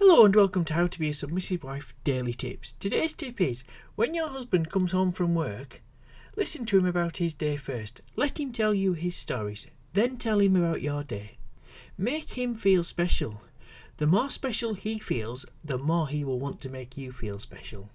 Hello and welcome to How to Be a Submissive Wife Daily Tips. Today's tip is when your husband comes home from work, listen to him about his day first. Let him tell you his stories, then tell him about your day. Make him feel special. The more special he feels, the more he will want to make you feel special.